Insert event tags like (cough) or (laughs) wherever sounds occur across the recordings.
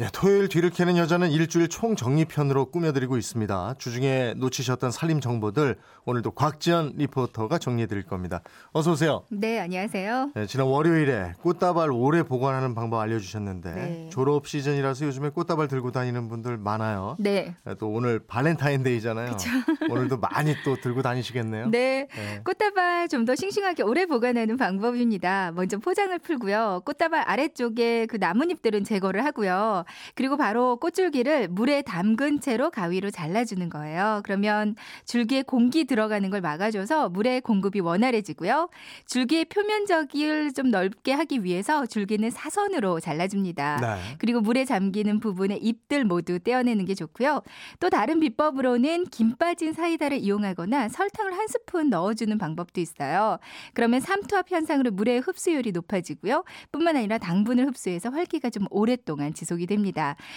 네, 토요일 뒤를 캐는 여자는 일주일 총정리편으로 꾸며드리고 있습니다. 주중에 놓치셨던 살림 정보들 오늘도 곽지연 리포터가 정리해드릴 겁니다. 어서 오세요. 네, 안녕하세요. 네, 지난 월요일에 꽃다발 오래 보관하는 방법 알려주셨는데 네. 졸업 시즌이라서 요즘에 꽃다발 들고 다니는 분들 많아요. 네. 네, 또 오늘 발렌타인데이잖아요. 오늘도 많이 또 들고 다니시겠네요. 네. 네. 꽃다발 좀 더 싱싱하게 오래 보관하는 방법입니다. 먼저 포장을 풀고요. 꽃다발 아래쪽에 그 나뭇잎들은 제거를 하고요. 그리고 바로 꽃줄기를 물에 담근 채로 가위로 잘라주는 거예요. 그러면 줄기에 공기 들어가는 걸 막아줘서 물의 공급이 원활해지고요. 줄기의 표면적을 좀 넓게 하기 위해서 줄기는 사선으로 잘라줍니다. 네. 그리고 물에 잠기는 부분의 잎들 모두 떼어내는 게 좋고요. 또 다른 비법으로는 김 빠진 사이다를 이용하거나 설탕을 한 스푼 넣어주는 방법도 있어요. 그러면 삼투압 현상으로 물의 흡수율이 높아지고요. 뿐만 아니라 당분을 흡수해서 활기가 좀 오랫동안 지속이 됩니다.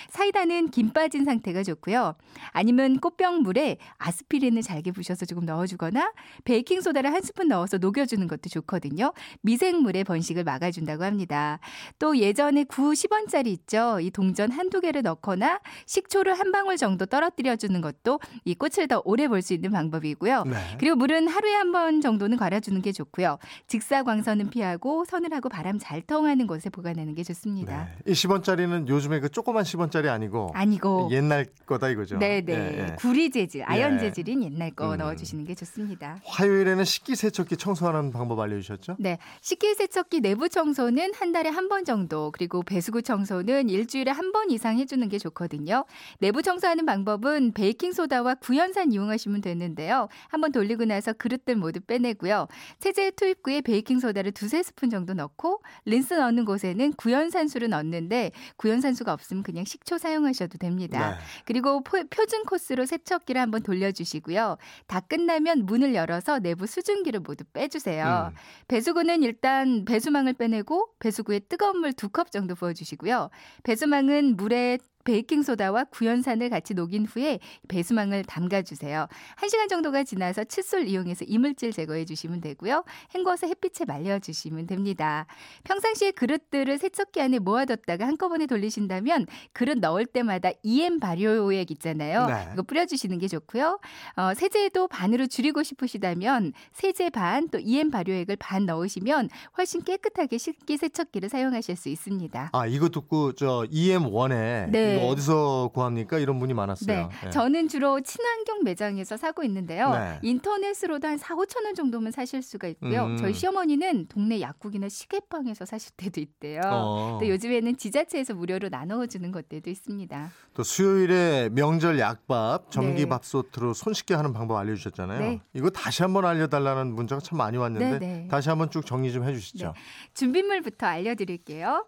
사이다는 김 빠진 상태가 좋고요. 아니면 꽃병 물에 아스피린을 잘게 부셔서 조금 넣어주거나 베이킹 소다를 한 스푼 넣어서 녹여주는 것도 좋거든요. 미생물의 번식을 막아준다고 합니다. 또 예전에 9, 10원짜리 있죠. 이 동전 한두 개를 넣거나 식초를 한 방울 정도 떨어뜨려 주는 것도 이 꽃을 더 오래 볼 수 있는 방법이고요. 네. 그리고 물은 하루에 한 번 정도는 갈아주는 게 좋고요. 직사광선은 피하고 서늘하고 바람 잘 통하는 곳에 보관하는 게 좋습니다. 네. 이 10원짜리는 요즘에 그 조그만 10원짜리 아니고 아니고 옛날 거다 이거죠. 네네 예, 예. 구리 재질, 아연 예. 재질인 옛날 거 음. 넣어 주시는 게 좋습니다. 화요일에는 식기세척기 청소하는 방법 알려 주셨죠? 네. 식기세척기 내부 청소는 한 달에 한 번 정도, 그리고 배수구 청소는 일주일에 한 번 이상 해 주는 게 좋거든요. 내부 청소하는 방법은 베이킹 소다와 구연산 이용하시면 되는데요. 한번 돌리고 나서 그릇들 모두 빼내고요. 세제 투입구에 베이킹 소다를 두세 스푼 정도 넣고, 린스 넣는 곳에는 구연산수를 넣는데, 구연산수가 없으면 그냥 식초 사용하셔도 됩니다. 네. 그리고 포- 표준 코스로 세척기를 한번 돌려주시고요. 다 끝나면 문을 열어서 내부 수증기를 모두 빼주세요. 음. 배수구는 일단 배수망을 빼내고 배수구에 뜨거운 물 두 컵 정도 부어주시고요. 배수망은 물에 베이킹소다와 구연산을 같이 녹인 후에 배수망을 담가주세요. 1시간 정도가 지나서 칫솔 이용해서 이물질 제거해 주시면 되고요. 헹궈서 햇빛에 말려주시면 됩니다. 평상시에 그릇들을 세척기 안에 모아뒀다가 한꺼번에 돌리신다면 그릇 넣을 때마다 EM 발효액 있잖아요. 네. 이거 뿌려주시는 게 좋고요. 어, 세제도 반으로 줄이고 싶으시다면 세제 반 또 EM 발효액을 반 넣으시면 훨씬 깨끗하게 식기 세척기를 사용하실 수 있습니다. 아 이거 듣고 저 EM1에 네. 이거 어디서 구합니까? 이런 분이 많았어요. 네. 저는 주로 친환경 매장에서 사고 있는데요. 네. 인터넷으로도 한 4, 5천 원 정도면 사실 수가 있고요. 음. 저희 시어머니는 동네 약국이나 시계방에서 사실 때도 있대요. 어. 또 요즘에는 지자체에서 무료로 나눠주는 것들도 있습니다. 또 수요일에 명절 약밥 네. 전기밥솥으로 손쉽게 하는 방법 알려주셨잖아요. 네. 이거 다시 한번 알려달라는 문자가 참 많이 왔는데 네, 네. 다시 한번 쭉 정리 좀 해주시죠. 네. 준비물부터 알려드릴게요.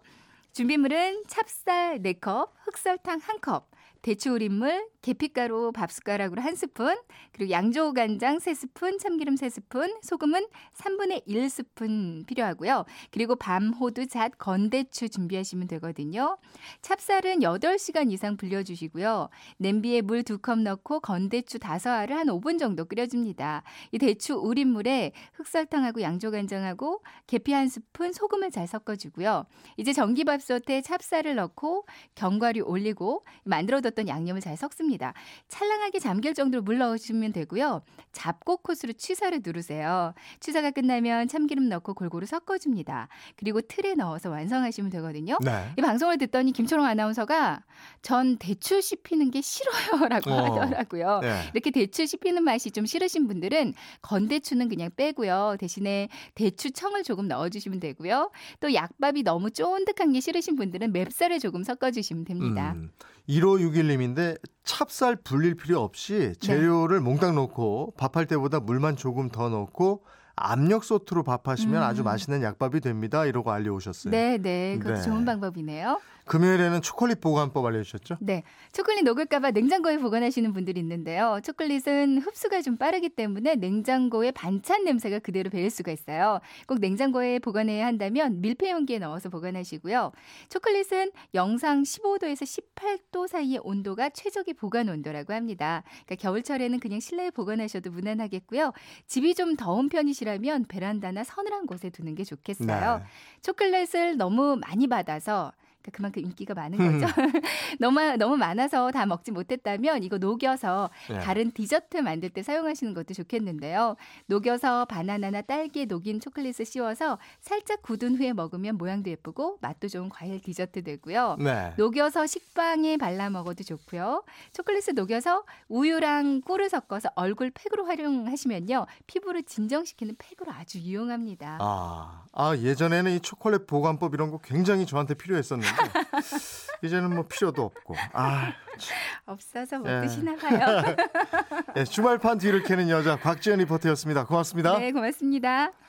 준비물은 찹쌀 4컵, 흑설탕 1컵, 대추 우린물, 계피가루 밥숟가락으로 1스푼, 그리고 양조 간장 3스푼, 참기름 3스푼, 소금은 3분의 1스푼 필요하고요. 그리고 밤, 호두, 잣, 건대추 준비하시면 되거든요. 찹쌀은 8시간 이상 불려주시고요. 냄비에 물 2컵 넣고 건대추 5알을 한 5분 정도 끓여줍니다. 이 대추 우린 물에 흑설탕하고 양조 간장하고 계피 한 스푼, 소금을 잘 섞어주고요. 이제 전기밥솥에 찹쌀을 넣고 견과류 올리고 만들어뒀던 양념을 잘 섞습니다. 찰랑하게 잠길 정도로 물 넣으시면 되고요. 잡곡 코스로 취사를 누르세요. 취사가 끝나면 참기름 넣고 골고루 섞어줍니다. 그리고 틀에 넣어서 완성하시면 되거든요. 네. 이 방송을 듣더니 김초롱 아나운서가 전 대추 씹히는 게 싫어요라고 어. 하더라고요. 네. 이렇게 대추 씹히는 맛이 좀 싫으신 분들은 건대추는 그냥 빼고요. 대신에 대추청을 조금 넣어주시면 되고요. 또 약밥이 너무 쫀득한 게 싫으신 분들은 맵쌀을 조금 섞어주시면 됩니다. 음, 1561님인데 찹쌀 불릴 필요 없이 재료를 몽땅 넣고 밥할 때보다 물만 조금 더 넣고 압력솥으로 밥하시면 아주 맛있는 약밥이 됩니다. 이러고 알려오셨어요. 네, 네. 그것도 네. 좋은 방법이네요. 금요일에는 초콜릿 보관법 알려주셨죠? 네. 초콜릿 녹을까봐 냉장고에 보관하시는 분들이 있는데요. 초콜릿은 흡수가 좀 빠르기 때문에 냉장고에 반찬 냄새가 그대로 배일 수가 있어요. 꼭 냉장고에 보관해야 한다면 밀폐 용기에 넣어서 보관하시고요. 초콜릿은 영상 15도에서 18도 사이의 온도가 최적의 보관 온도라고 합니다. 그러니까 겨울철에는 그냥 실내에 보관하셔도 무난하겠고요. 집이 좀 더운 편이시라면 베란다나 서늘한 곳에 두는 게 좋겠어요. 네. 초콜릿을 너무 많이 받아서 그러니까 그만큼 인기가 많은 거죠. (laughs) 너무 너무 많아서 다 먹지 못했다면 이거 녹여서 네. 다른 디저트 만들 때 사용하시는 것도 좋겠는데요. 녹여서 바나나나 딸기에 녹인 초콜릿을 씌워서 살짝 굳은 후에 먹으면 모양도 예쁘고 맛도 좋은 과일 디저트 되고요. 네. 녹여서 식빵에 발라 먹어도 좋고요. 초콜릿을 녹여서 우유랑 꿀을 섞어서 얼굴 팩으로 활용하시면요. 피부를 진정시키는 팩으로 아주 유용합니다. 아, 아 예전에는 이 초콜릿 보관법 이런 거 굉장히 저한테 필요했었는데 (laughs) 이제는 뭐 필요도 없고. 아, 없어서 못 예. 드시나 봐요. 네, (laughs) 주말판 뒤를 캐는 여자 곽지연 리포터였습니다. 고맙습니다. 네, 고맙습니다.